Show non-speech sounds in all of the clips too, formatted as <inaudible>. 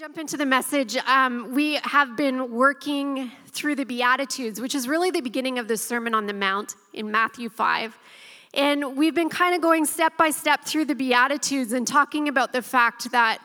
jump into the message, um, we have been working through the Beatitudes, which is really the beginning of the Sermon on the Mount in Matthew 5. And we've been kind of going step by step through the Beatitudes and talking about the fact that,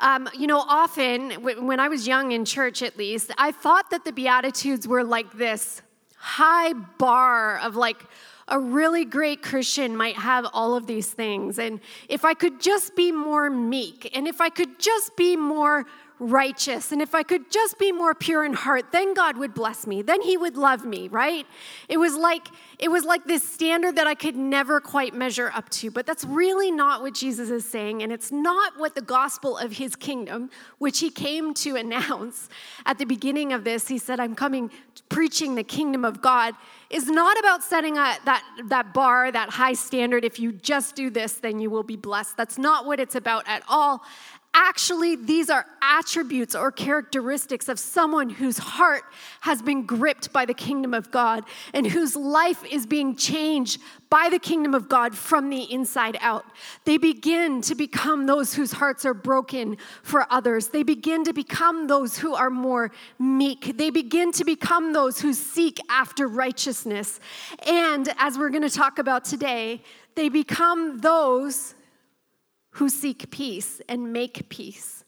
um, you know, often, when I was young in church at least, I thought that the Beatitudes were like this high bar of like, a really great Christian might have all of these things. And if I could just be more meek, and if I could just be more righteous, and if I could just be more pure in heart, then God would bless me. Then He would love me, right? It was like it was like this standard that I could never quite measure up to. But that's really not what Jesus is saying, and it's not what the gospel of His kingdom, which He came to announce at the beginning of this. He said, "I'm coming preaching the kingdom of God." Is not about setting a, that, that bar, that high standard. If you just do this, then you will be blessed. That's not what it's about at all. Actually, these are attributes or characteristics of someone whose heart has been gripped by the kingdom of God and whose life is being changed by the kingdom of God from the inside out. They begin to become those whose hearts are broken for others. They begin to become those who are more meek. They begin to become those who seek after righteousness. And as we're going to talk about today, they become those who seek peace and make peace.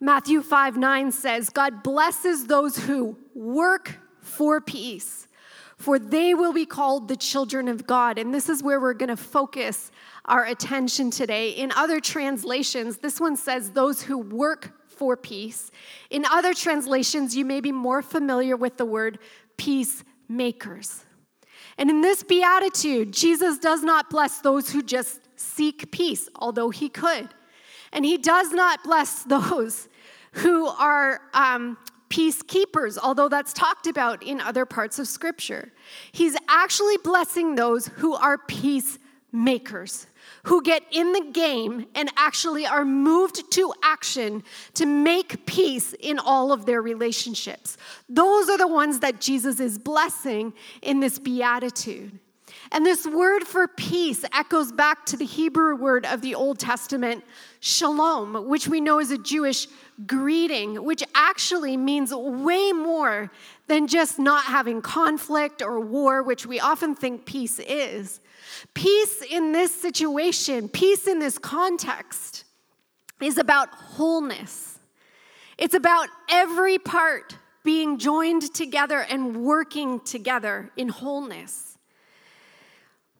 Matthew 5 9 says, God blesses those who work for peace, for they will be called the children of God. And this is where we're going to focus our attention today. In other translations, this one says, those who work for peace. In other translations, you may be more familiar with the word peacemakers. And in this beatitude, Jesus does not bless those who just seek peace, although he could. And he does not bless <laughs> those who are um, peacekeepers, although that's talked about in other parts of Scripture. He's actually blessing those who are peacemakers, who get in the game and actually are moved to action to make peace in all of their relationships. Those are the ones that Jesus is blessing in this beatitude. And this word for peace echoes back to the Hebrew word of the Old Testament, shalom, which we know is a Jewish greeting, which actually means way more than just not having conflict or war, which we often think peace is. Peace in this situation, peace in this context, is about wholeness. It's about every part being joined together and working together in wholeness.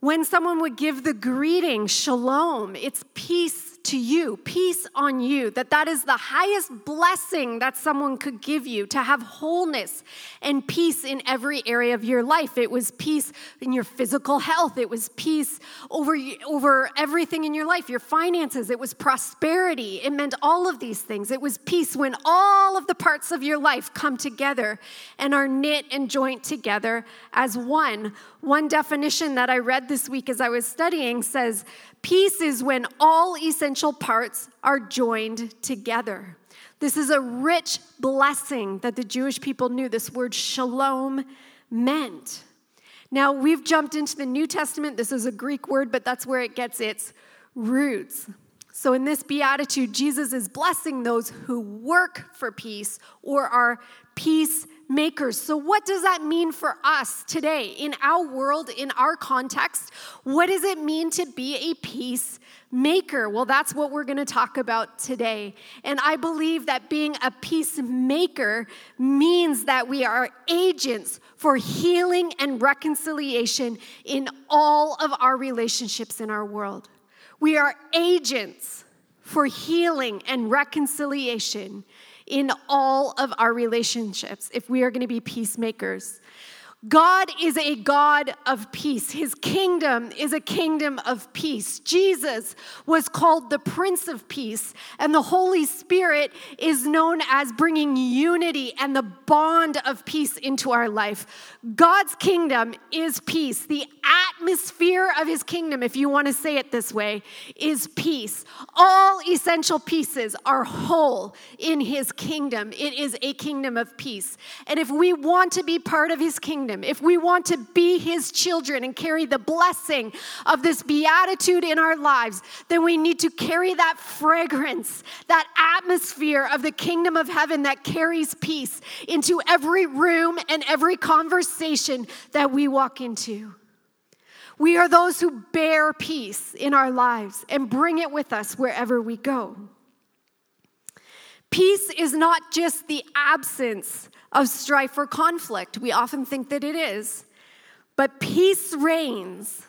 When someone would give the greeting, shalom, it's peace to you, peace on you, that that is the highest blessing that someone could give you to have wholeness and peace in every area of your life. It was peace in your physical health, it was peace over over everything in your life, your finances, it was prosperity. It meant all of these things. It was peace when all of the parts of your life come together and are knit and joint together as one. One definition that I read this week as I was studying says Peace is when all essential parts are joined together. This is a rich blessing that the Jewish people knew this word shalom meant. Now, we've jumped into the New Testament. This is a Greek word, but that's where it gets its roots. So, in this beatitude, Jesus is blessing those who work for peace or are peace makers. So, what does that mean for us today in our world, in our context? What does it mean to be a peacemaker? Well, that's what we're going to talk about today. And I believe that being a peacemaker means that we are agents for healing and reconciliation in all of our relationships in our world. We are agents for healing and reconciliation in all of our relationships if we are going to be peacemakers. God is a God of peace. His kingdom is a kingdom of peace. Jesus was called the Prince of Peace, and the Holy Spirit is known as bringing unity and the bond of peace into our life. God's kingdom is peace. The atmosphere of his kingdom, if you want to say it this way, is peace. All essential pieces are whole in his kingdom. It is a kingdom of peace. And if we want to be part of his kingdom, kingdom, if we want to be his children and carry the blessing of this beatitude in our lives, then we need to carry that fragrance, that atmosphere of the kingdom of heaven that carries peace into every room and every conversation that we walk into. We are those who bear peace in our lives and bring it with us wherever we go. Peace is not just the absence of strife or conflict. We often think that it is. But peace reigns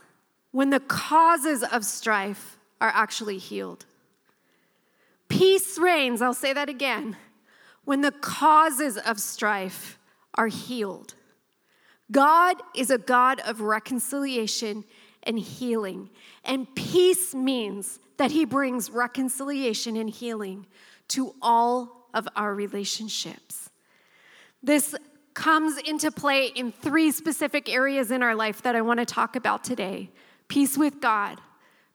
when the causes of strife are actually healed. Peace reigns, I'll say that again, when the causes of strife are healed. God is a God of reconciliation and healing. And peace means that He brings reconciliation and healing to all of our relationships. This comes into play in three specific areas in our life that I want to talk about today peace with God,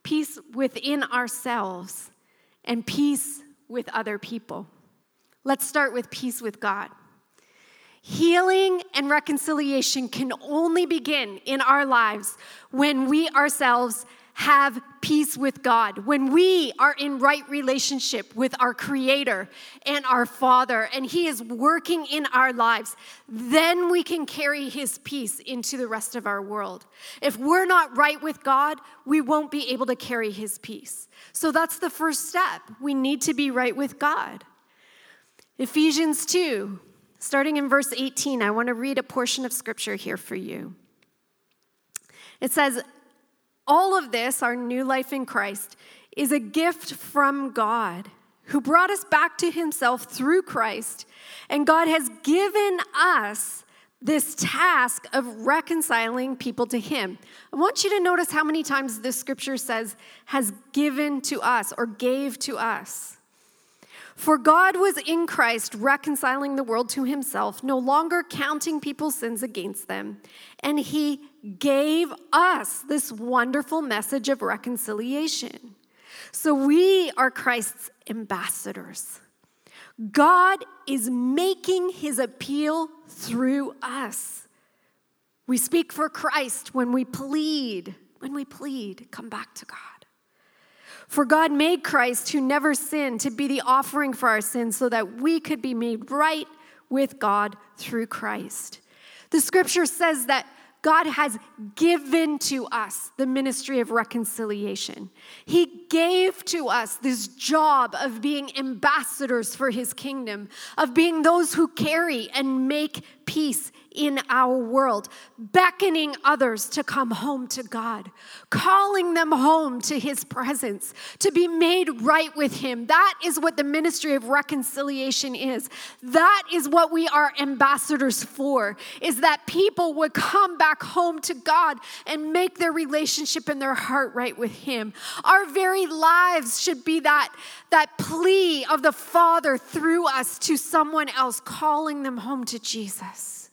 peace within ourselves, and peace with other people. Let's start with peace with God. Healing and reconciliation can only begin in our lives when we ourselves have peace with God, when we are in right relationship with our Creator and our Father, and He is working in our lives, then we can carry His peace into the rest of our world. If we're not right with God, we won't be able to carry His peace. So that's the first step. We need to be right with God. Ephesians 2, starting in verse 18, I want to read a portion of scripture here for you. It says, all of this, our new life in Christ, is a gift from God who brought us back to himself through Christ. And God has given us this task of reconciling people to him. I want you to notice how many times this scripture says has given to us or gave to us. For God was in Christ reconciling the world to himself, no longer counting people's sins against them. And he gave us this wonderful message of reconciliation. So we are Christ's ambassadors. God is making his appeal through us. We speak for Christ when we plead, when we plead, come back to God. For God made Christ, who never sinned, to be the offering for our sins so that we could be made right with God through Christ. The scripture says that God has given to us the ministry of reconciliation. He gave to us this job of being ambassadors for his kingdom, of being those who carry and make peace in our world, beckoning others to come home to God, calling them home to His presence, to be made right with Him. That is what the ministry of reconciliation is. That is what we are ambassadors for, is that people would come back home to God and make their relationship and their heart right with Him. Our very lives should be that, that plea of the Father through us to someone else, calling them home to Jesus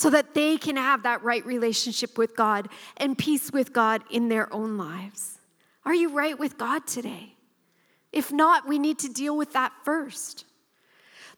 so that they can have that right relationship with God and peace with God in their own lives. Are you right with God today? If not, we need to deal with that first.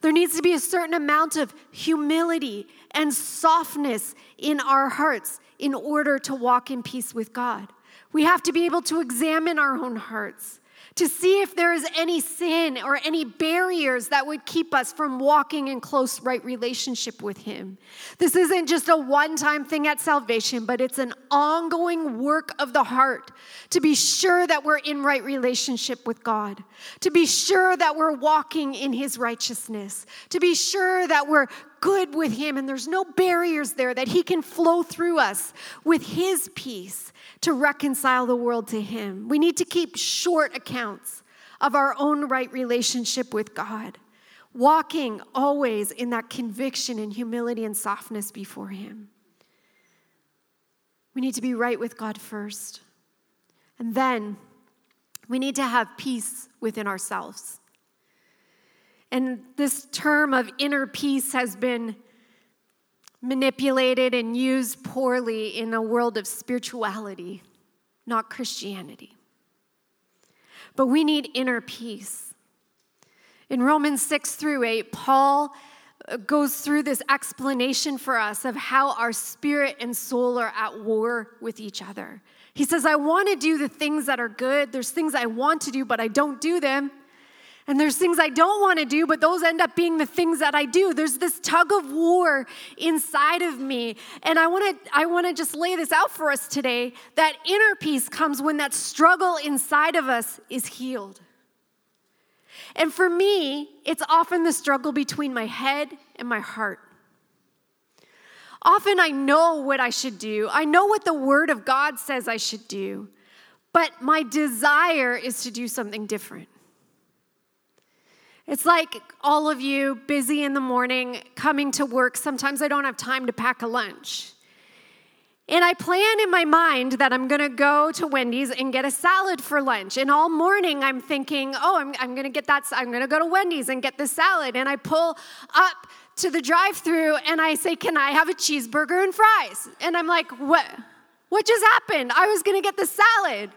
There needs to be a certain amount of humility and softness in our hearts in order to walk in peace with God. We have to be able to examine our own hearts to see if there is any sin or any barriers that would keep us from walking in close, right relationship with Him. This isn't just a one time thing at salvation, but it's an ongoing work of the heart to be sure that we're in right relationship with God, to be sure that we're walking in His righteousness, to be sure that we're good with Him and there's no barriers there, that He can flow through us with His peace to reconcile the world to Him. We need to keep short accounts of our own right relationship with God, walking always in that conviction and humility and softness before Him. We need to be right with God first. And then we need to have peace within ourselves. And this term of inner peace has been manipulated and used poorly in a world of spirituality, not Christianity. But we need inner peace. In Romans 6 through 8, Paul uh, goes through this explanation for us of how our spirit and soul are at war with each other. He says, I want to do the things that are good. There's things I want to do, but I don't do them. And there's things I don't want to do, but those end up being the things that I do. There's this tug of war inside of me. And I want to I want to just lay this out for us today that inner peace comes when that struggle inside of us is healed. And for me, it's often the struggle between my head and my heart. Often I know what I should do, I know what the Word of God says I should do, but my desire is to do something different. It's like all of you busy in the morning coming to work. Sometimes I don't have time to pack a lunch. And I plan in my mind that I'm gonna go to Wendy's and get a salad for lunch. And all morning I'm thinking, oh, I'm, I'm gonna get that, I'm gonna go to Wendy's and get the salad. And I pull up to the drive through and I say, can I have a cheeseburger and fries? And I'm like, what? What just happened? I was gonna get the salad.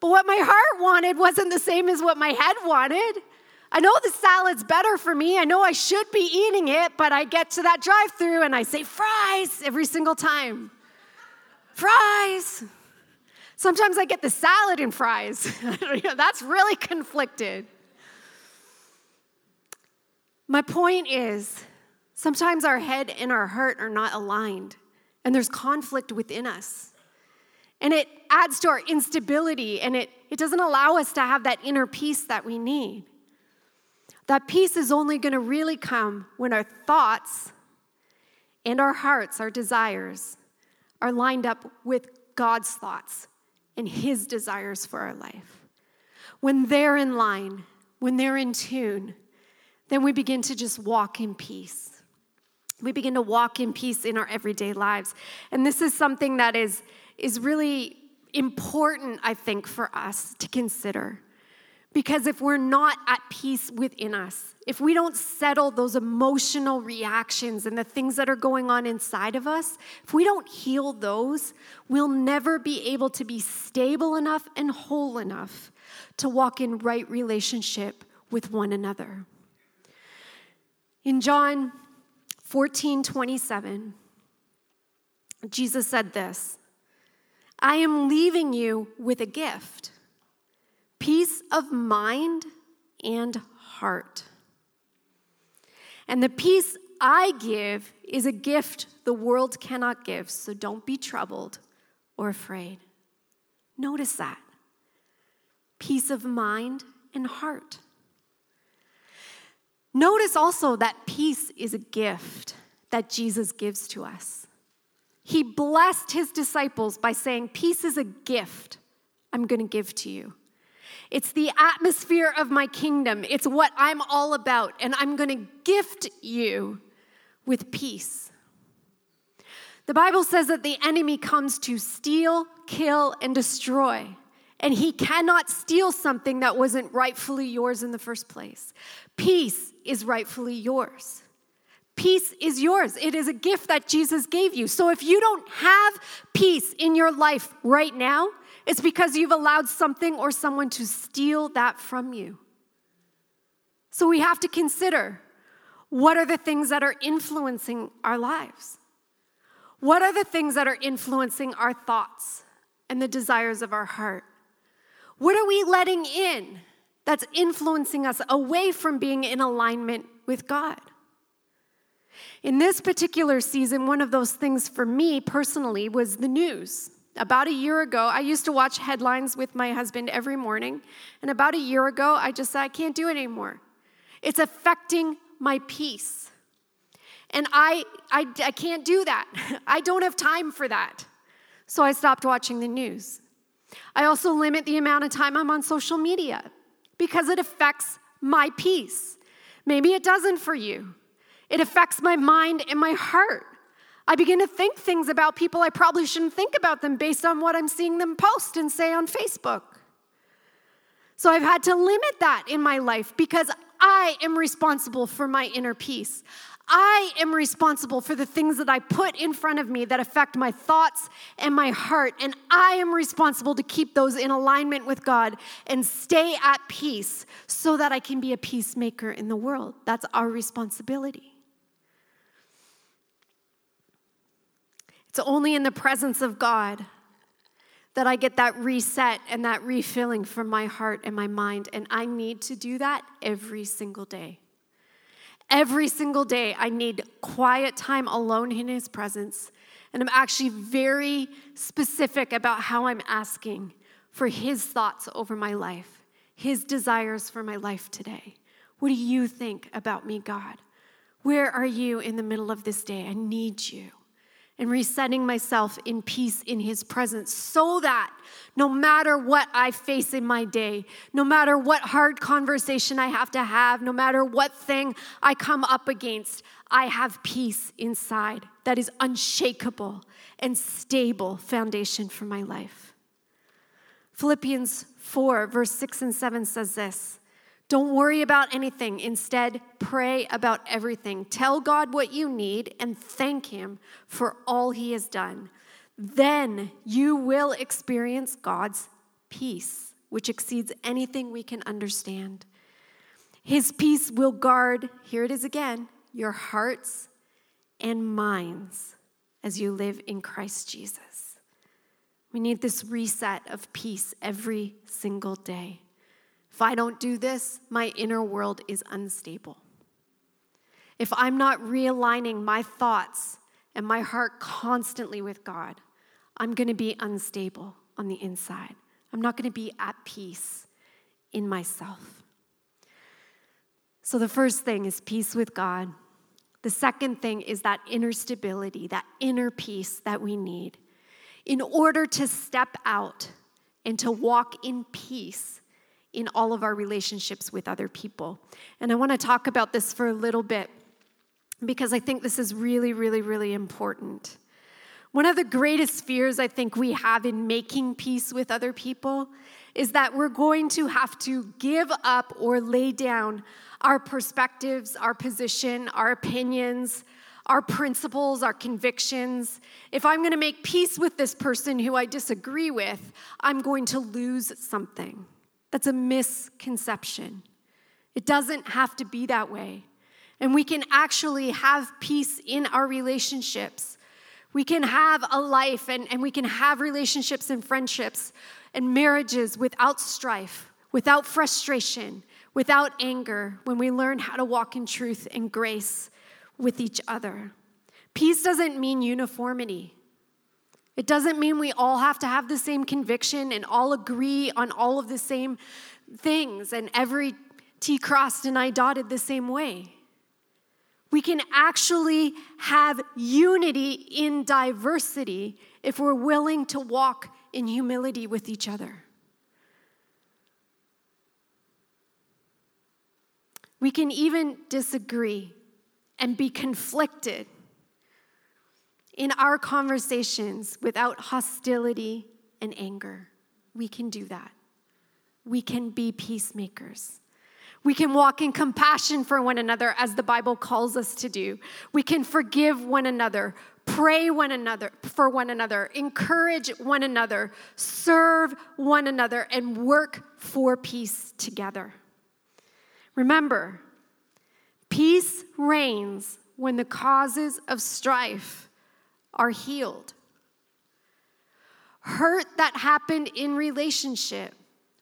But what my heart wanted wasn't the same as what my head wanted. I know the salad's better for me. I know I should be eating it, but I get to that drive through and I say fries every single time fries. Sometimes I get the salad and fries. <laughs> That's really conflicted. My point is, sometimes our head and our heart are not aligned, and there's conflict within us. And it adds to our instability, and it, it doesn't allow us to have that inner peace that we need. That peace is only going to really come when our thoughts and our hearts, our desires, are lined up with God's thoughts and His desires for our life. When they're in line, when they're in tune, then we begin to just walk in peace. We begin to walk in peace in our everyday lives. And this is something that is, is really important, I think, for us to consider. Because if we're not at peace within us, if we don't settle those emotional reactions and the things that are going on inside of us, if we don't heal those, we'll never be able to be stable enough and whole enough to walk in right relationship with one another. In John 14 27, Jesus said this I am leaving you with a gift of mind and heart. And the peace I give is a gift the world cannot give, so don't be troubled or afraid. Notice that peace of mind and heart. Notice also that peace is a gift that Jesus gives to us. He blessed his disciples by saying, Peace is a gift I'm going to give to you. It's the atmosphere of my kingdom. It's what I'm all about. And I'm going to gift you with peace. The Bible says that the enemy comes to steal, kill, and destroy. And he cannot steal something that wasn't rightfully yours in the first place. Peace is rightfully yours. Peace is yours. It is a gift that Jesus gave you. So if you don't have peace in your life right now, it's because you've allowed something or someone to steal that from you. So we have to consider what are the things that are influencing our lives? What are the things that are influencing our thoughts and the desires of our heart? What are we letting in that's influencing us away from being in alignment with God? In this particular season, one of those things for me personally was the news. About a year ago, I used to watch headlines with my husband every morning. And about a year ago, I just said, I can't do it anymore. It's affecting my peace. And I, I, I can't do that. <laughs> I don't have time for that. So I stopped watching the news. I also limit the amount of time I'm on social media because it affects my peace. Maybe it doesn't for you. It affects my mind and my heart. I begin to think things about people I probably shouldn't think about them based on what I'm seeing them post and say on Facebook. So I've had to limit that in my life because I am responsible for my inner peace. I am responsible for the things that I put in front of me that affect my thoughts and my heart. And I am responsible to keep those in alignment with God and stay at peace so that I can be a peacemaker in the world. That's our responsibility. It's only in the presence of God that I get that reset and that refilling from my heart and my mind. And I need to do that every single day. Every single day, I need quiet time alone in His presence. And I'm actually very specific about how I'm asking for His thoughts over my life, His desires for my life today. What do you think about me, God? Where are you in the middle of this day? I need you and resetting myself in peace in His presence so that no matter what I face in my day, no matter what hard conversation I have to have, no matter what thing I come up against, I have peace inside that is unshakable and stable foundation for my life. Philippians 4, verse 6 and 7 says this. Don't worry about anything. Instead, pray about everything. Tell God what you need and thank Him for all He has done. Then you will experience God's peace, which exceeds anything we can understand. His peace will guard, here it is again, your hearts and minds as you live in Christ Jesus. We need this reset of peace every single day. If I don't do this, my inner world is unstable. If I'm not realigning my thoughts and my heart constantly with God, I'm going to be unstable on the inside. I'm not going to be at peace in myself. So, the first thing is peace with God. The second thing is that inner stability, that inner peace that we need. In order to step out and to walk in peace, in all of our relationships with other people. And I want to talk about this for a little bit because I think this is really, really, really important. One of the greatest fears I think we have in making peace with other people is that we're going to have to give up or lay down our perspectives, our position, our opinions, our principles, our convictions. If I'm going to make peace with this person who I disagree with, I'm going to lose something. That's a misconception. It doesn't have to be that way. And we can actually have peace in our relationships. We can have a life and, and we can have relationships and friendships and marriages without strife, without frustration, without anger, when we learn how to walk in truth and grace with each other. Peace doesn't mean uniformity. It doesn't mean we all have to have the same conviction and all agree on all of the same things and every T crossed and I dotted the same way. We can actually have unity in diversity if we're willing to walk in humility with each other. We can even disagree and be conflicted in our conversations without hostility and anger. We can do that. We can be peacemakers. We can walk in compassion for one another as the Bible calls us to do. We can forgive one another, pray one another for one another, encourage one another, serve one another and work for peace together. Remember, peace reigns when the causes of strife are healed. Hurt that happened in relationship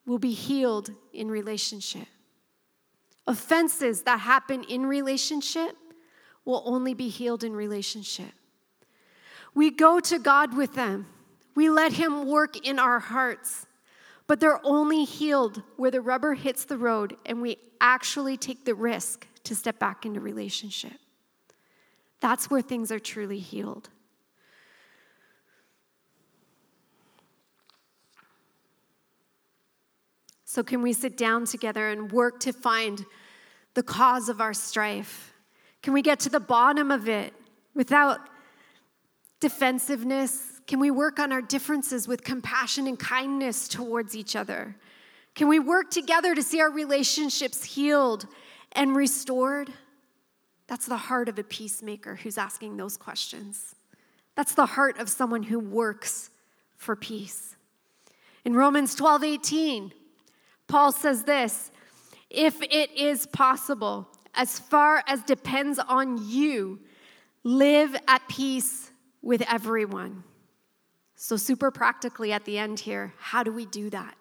will be healed in relationship. Offenses that happen in relationship will only be healed in relationship. We go to God with them, we let Him work in our hearts, but they're only healed where the rubber hits the road and we actually take the risk to step back into relationship. That's where things are truly healed. So, can we sit down together and work to find the cause of our strife? Can we get to the bottom of it without defensiveness? Can we work on our differences with compassion and kindness towards each other? Can we work together to see our relationships healed and restored? That's the heart of a peacemaker who's asking those questions. That's the heart of someone who works for peace. In Romans 12 18, Paul says this if it is possible, as far as depends on you, live at peace with everyone. So, super practically at the end here, how do we do that?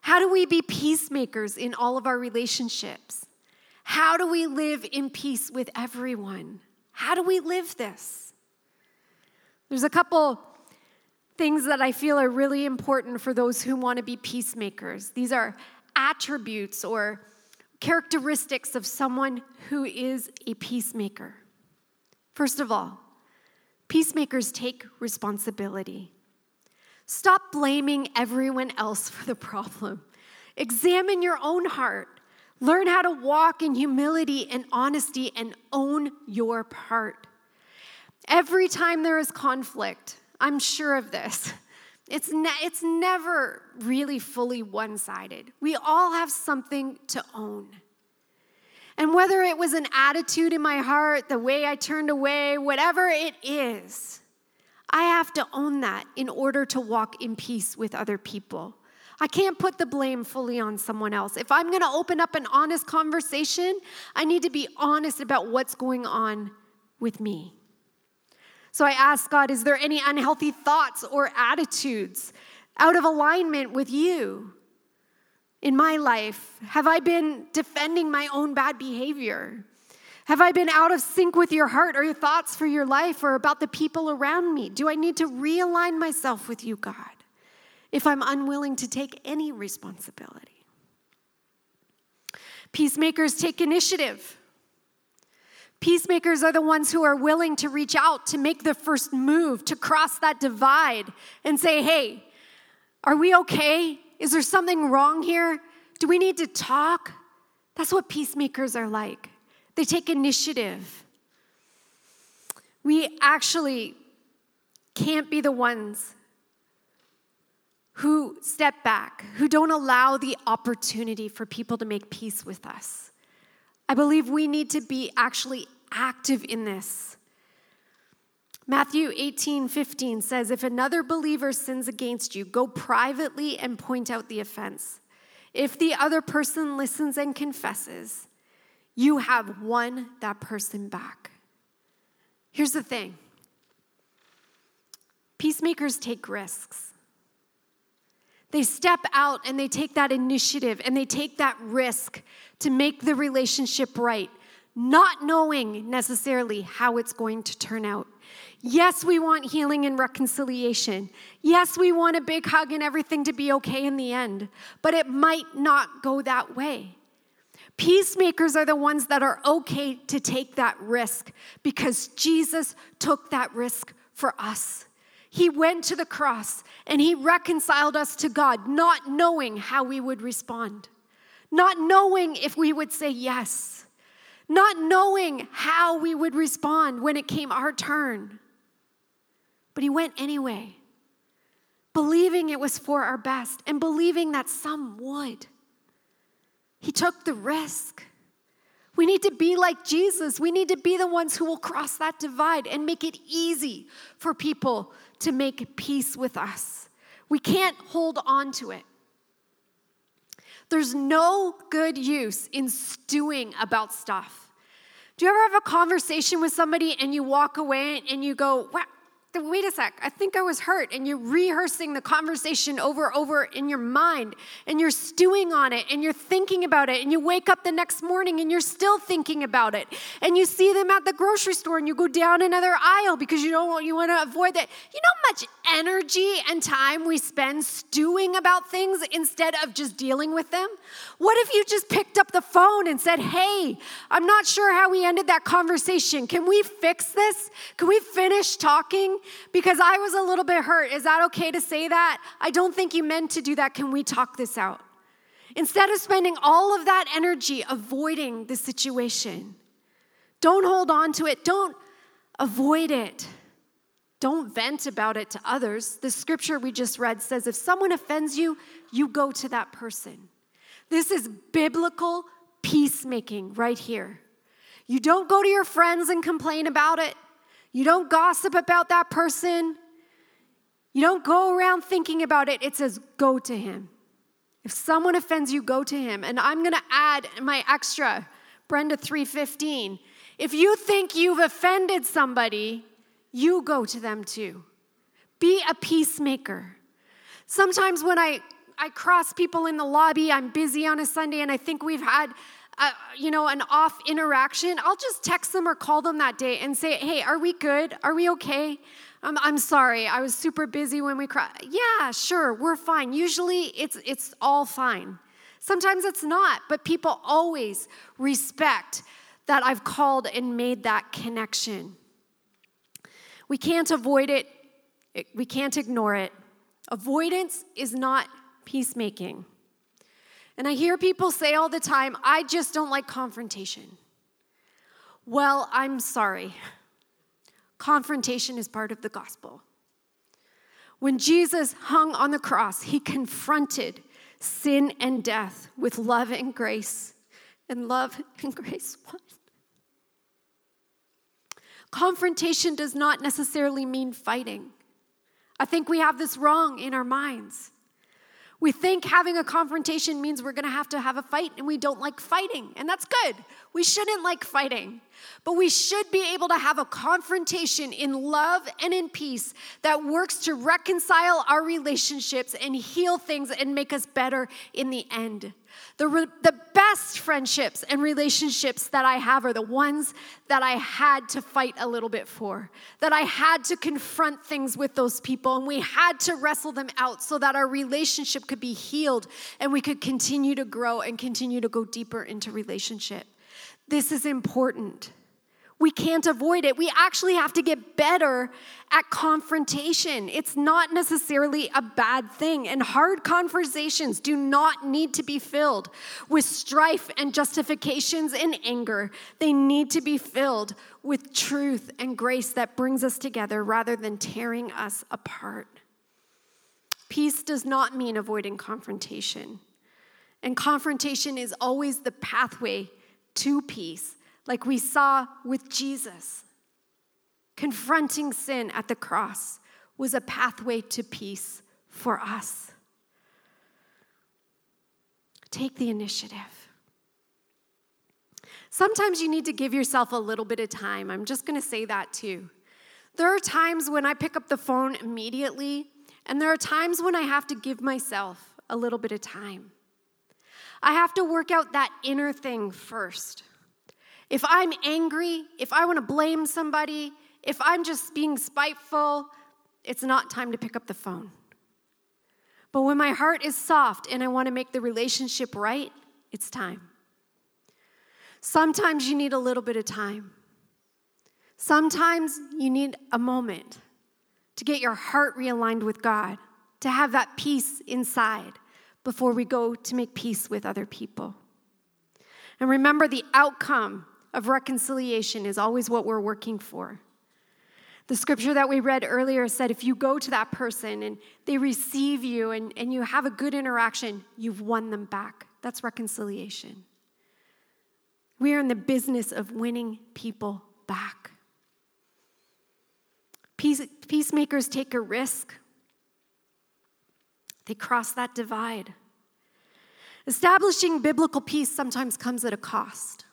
How do we be peacemakers in all of our relationships? How do we live in peace with everyone? How do we live this? There's a couple things that I feel are really important for those who want to be peacemakers. These are attributes or characteristics of someone who is a peacemaker. First of all, peacemakers take responsibility. Stop blaming everyone else for the problem. Examine your own heart. Learn how to walk in humility and honesty and own your part. Every time there is conflict, I'm sure of this. <laughs> It's, ne- it's never really fully one sided. We all have something to own. And whether it was an attitude in my heart, the way I turned away, whatever it is, I have to own that in order to walk in peace with other people. I can't put the blame fully on someone else. If I'm to open up an honest conversation, I need to be honest about what's going on with me. So I ask God, is there any unhealthy thoughts or attitudes out of alignment with you in my life? Have I been defending my own bad behavior? Have I been out of sync with your heart or your thoughts for your life or about the people around me? Do I need to realign myself with you, God? if I'm unwilling to take any responsibility. Peacemakers take initiative. Peacemakers are the ones who are willing to reach out, to make the first move, to cross that divide and say, hey, are we okay? Is there something wrong here? Do we need to talk? That's what peacemakers are like. They take initiative. We actually can't be the ones who step back, who don't allow the opportunity for people to make peace with us. I believe we need to be actually active in this. Matthew 18, 15 says, If another believer sins against you, go privately and point out the offense. If the other person listens and confesses, you have won that person back. Here's the thing peacemakers take risks. They step out and they take that initiative and they take that risk to make the relationship right, not knowing necessarily how it's going to turn out. Yes, we want healing and reconciliation. Yes, we want a big hug and everything to be okay in the end, but it might not go that way. Peacemakers are the ones that are okay to take that risk because Jesus took that risk for us. He went to the cross and he reconciled us to God, not knowing how we would respond, not knowing if we would say yes, not knowing how we would respond when it came our turn. But he went anyway, believing it was for our best and believing that some would. He took the risk. We need to be like Jesus. We need to be the ones who will cross that divide and make it easy for people to make peace with us. We can't hold on to it. There's no good use in stewing about stuff. Do you ever have a conversation with somebody and you walk away and you go, wow, wait a sec, I think I was hurt. And you're rehearsing the conversation over over in your mind and you're stewing on it and you're thinking about it. And you wake up the next morning and you're still thinking about it. And you see them at the grocery store and you go down another aisle because you don't want you want to avoid that. You know how much energy and time we spend stewing about things instead of just dealing with them? What if you just picked up the phone and said, Hey, I'm not sure how we ended that conversation. Can we fix this? Can we finish talking? Because I was a little bit hurt. Is that okay to say that? I don't think you meant to do that. Can we talk this out? Instead of spending all of that energy avoiding the situation, don't hold on to it. Don't avoid it. Don't vent about it to others. The scripture we just read says if someone offends you, you go to that person. This is biblical peacemaking right here. You don't go to your friends and complain about it. You don't gossip about that person. You don't go around thinking about it. It says, go to him. If someone offends you, go to him. And I'm going to add my extra, Brenda 315. If you think you've offended somebody, you go to them too. Be a peacemaker. Sometimes when I, I cross people in the lobby, I'm busy on a Sunday, and I think we've had uh, you know, an off interaction, I'll just text them or call them that day and say, hey, are we good? Are we okay? Um, I'm sorry, I was super busy when we cried. Yeah, sure, we're fine. Usually it's, it's all fine. Sometimes it's not, but people always respect that I've called and made that connection. We can't avoid it, we can't ignore it. Avoidance is not peacemaking. And I hear people say all the time, I just don't like confrontation. Well, I'm sorry. Confrontation is part of the gospel. When Jesus hung on the cross, he confronted sin and death with love and grace. And love and <laughs> grace won. Confrontation does not necessarily mean fighting. I think we have this wrong in our minds. We think having a confrontation means we're gonna have to have a fight, and we don't like fighting, and that's good. We shouldn't like fighting, but we should be able to have a confrontation in love and in peace that works to reconcile our relationships and heal things and make us better in the end. The, re- the best friendships and relationships that I have are the ones that I had to fight a little bit for, that I had to confront things with those people, and we had to wrestle them out so that our relationship could be healed and we could continue to grow and continue to go deeper into relationship. This is important. We can't avoid it. We actually have to get better at confrontation. It's not necessarily a bad thing. And hard conversations do not need to be filled with strife and justifications and anger. They need to be filled with truth and grace that brings us together rather than tearing us apart. Peace does not mean avoiding confrontation. And confrontation is always the pathway to peace like we saw with Jesus. Confronting sin at the cross was a pathway to peace for us. Take the initiative. Sometimes you need to give yourself a little bit of time. I'm just going to say that too. There are times when I pick up the phone immediately, and there are times when I have to give myself a little bit of time. I have to work out that inner thing first. If I'm angry, if I want to blame somebody, if I'm just being spiteful, it's not time to pick up the phone. But when my heart is soft and I want to make the relationship right, it's time. Sometimes you need a little bit of time. Sometimes you need a moment to get your heart realigned with God, to have that peace inside before we go to make peace with other people. And remember, the outcome of reconciliation is always what we're working for. The scripture that we read earlier said if you go to that person and they receive you and, and you have a good interaction, you've won them back. That's reconciliation. We are in the business of winning people back. Peace, peacemakers take a risk, they cross that divide. Establishing biblical peace sometimes comes at a cost.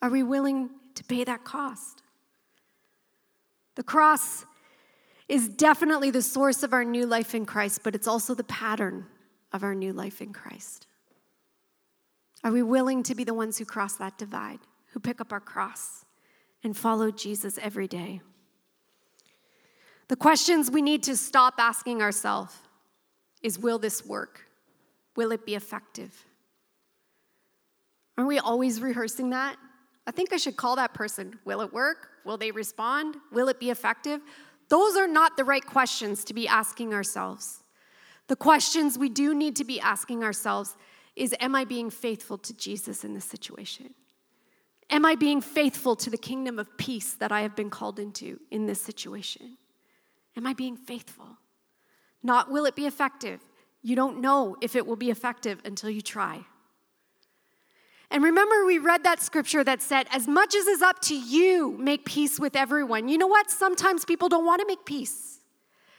Are we willing to pay that cost? The cross is definitely the source of our new life in Christ, but it's also the pattern of our new life in Christ. Are we willing to be the ones who cross that divide, who pick up our cross and follow Jesus every day? The questions we need to stop asking ourselves is Will this work? Will it be effective? Aren't we always rehearsing that? I think I should call that person. Will it work? Will they respond? Will it be effective? Those are not the right questions to be asking ourselves. The questions we do need to be asking ourselves is Am I being faithful to Jesus in this situation? Am I being faithful to the kingdom of peace that I have been called into in this situation? Am I being faithful? Not will it be effective? You don't know if it will be effective until you try. And remember, we read that scripture that said, As much as is up to you, make peace with everyone. You know what? Sometimes people don't want to make peace.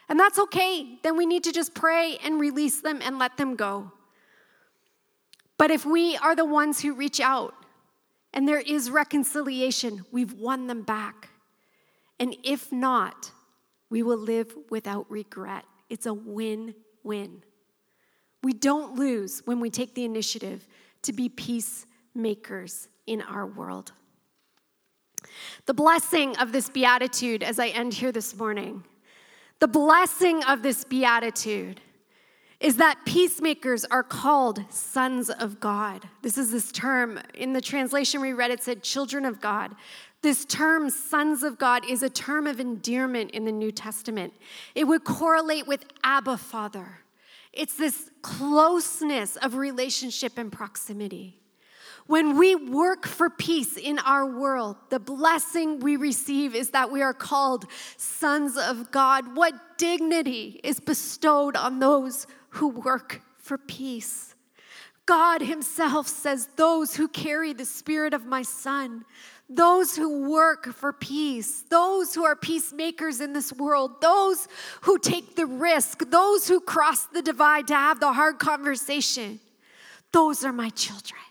And that's okay. Then we need to just pray and release them and let them go. But if we are the ones who reach out and there is reconciliation, we've won them back. And if not, we will live without regret. It's a win win. We don't lose when we take the initiative to be peacemakers in our world. The blessing of this beatitude, as I end here this morning, the blessing of this beatitude is that peacemakers are called sons of God. This is this term. In the translation we read, it said children of God. This term, sons of God, is a term of endearment in the New Testament. It would correlate with Abba, Father. It's this closeness of relationship and proximity. When we work for peace in our world, the blessing we receive is that we are called sons of God. What dignity is bestowed on those who work for peace? God Himself says, Those who carry the Spirit of my Son, those who work for peace, those who are peacemakers in this world, those who take the risk, those who cross the divide to have the hard conversation, those are my children.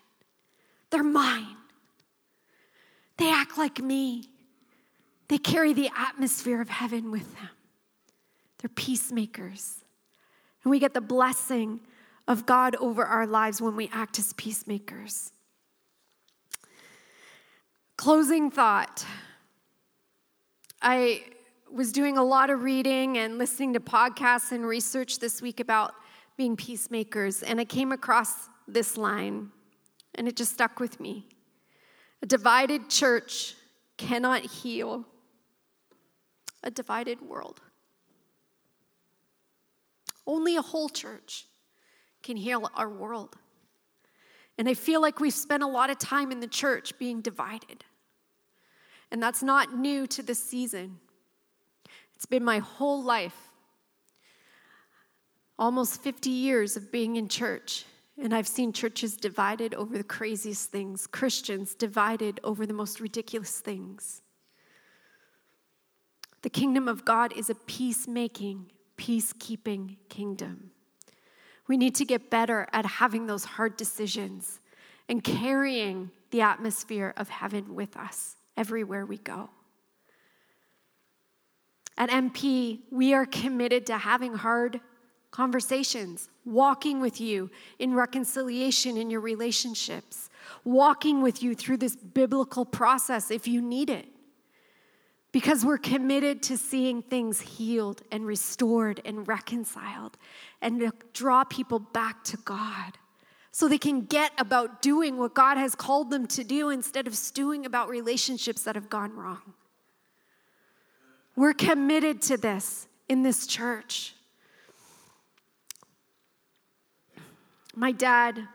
They're mine. They act like me. They carry the atmosphere of heaven with them. They're peacemakers. And we get the blessing of God over our lives when we act as peacemakers. Closing thought. I was doing a lot of reading and listening to podcasts and research this week about being peacemakers, and I came across this line, and it just stuck with me. A divided church cannot heal a divided world. Only a whole church can heal our world. And I feel like we've spent a lot of time in the church being divided. And that's not new to this season. It's been my whole life, almost 50 years of being in church. And I've seen churches divided over the craziest things, Christians divided over the most ridiculous things. The kingdom of God is a peacemaking, peacekeeping kingdom. We need to get better at having those hard decisions and carrying the atmosphere of heaven with us everywhere we go. At MP, we are committed to having hard conversations, walking with you in reconciliation in your relationships, walking with you through this biblical process if you need it. Because we're committed to seeing things healed and restored and reconciled and to draw people back to God so they can get about doing what God has called them to do instead of stewing about relationships that have gone wrong. We're committed to this in this church. My dad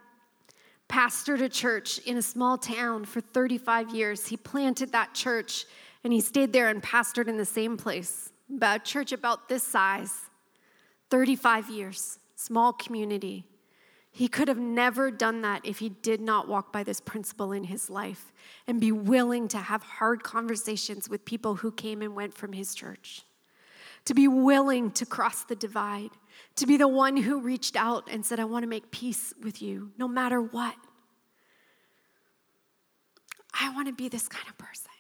pastored a church in a small town for 35 years. He planted that church and he stayed there and pastored in the same place, a church about this size, 35 years, small community. He could have never done that if he did not walk by this principle in his life and be willing to have hard conversations with people who came and went from his church. To be willing to cross the divide, to be the one who reached out and said, I want to make peace with you no matter what. I want to be this kind of person.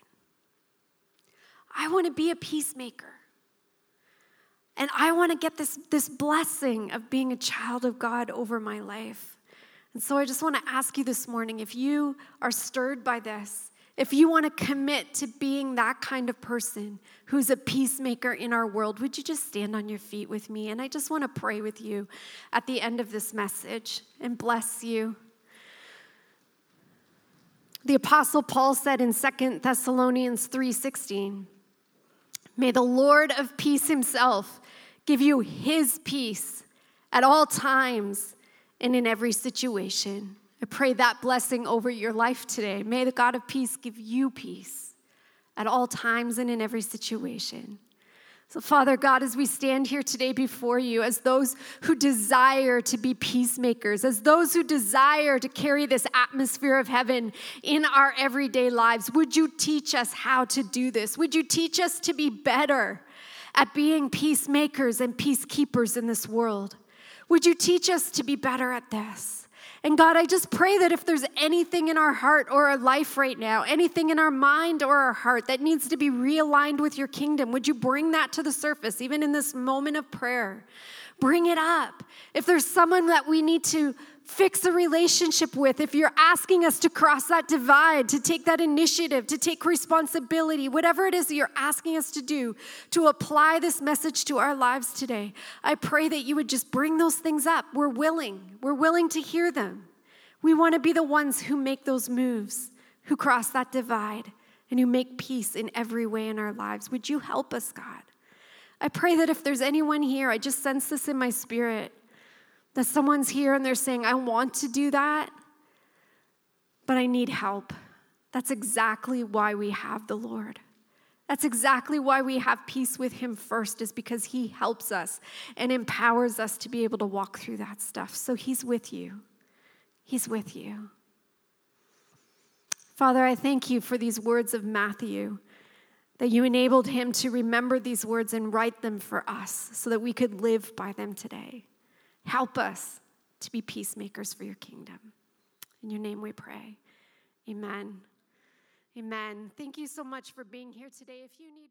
I want to be a peacemaker. And I want to get this, this blessing of being a child of God over my life. And so I just want to ask you this morning if you are stirred by this, if you want to commit to being that kind of person who's a peacemaker in our world, would you just stand on your feet with me? And I just want to pray with you at the end of this message and bless you. The apostle Paul said in Second Thessalonians 3:16, "May the Lord of peace himself give you his peace at all times and in every situation. I pray that blessing over your life today. May the God of peace give you peace at all times and in every situation. So, Father God, as we stand here today before you, as those who desire to be peacemakers, as those who desire to carry this atmosphere of heaven in our everyday lives, would you teach us how to do this? Would you teach us to be better? at being peacemakers and peacekeepers in this world. Would you teach us to be better at this? And God, I just pray that if there's anything in our heart or our life right now, anything in our mind or our heart that needs to be realigned with your kingdom, would you bring that to the surface, even in this moment of prayer? Bring it up. If there's someone that we need to fix a relationship with, if you're asking us to cross that divide, to take that initiative, to take responsibility, whatever it is that you're asking us to do to apply this message to our lives today, I pray that you would just bring those things up. We're willing, we're willing to hear them. We want to be the ones who make those moves, who cross that divide, and who make peace in every way in our lives. Would you help us, God? I pray that if there's anyone here, I just sense this in my spirit that someone's here and they're saying, I want to do that, but I need help. That's exactly why we have the Lord. That's exactly why we have peace with Him first, is because He helps us and empowers us to be able to walk through that stuff. So He's with you. He's with you. Father, I thank you for these words of Matthew, that you enabled him to remember these words and write them for us so that we could live by them today. Help us to be peacemakers for your kingdom. In your name we pray. Amen. Amen. Thank you so much for being here today. If you need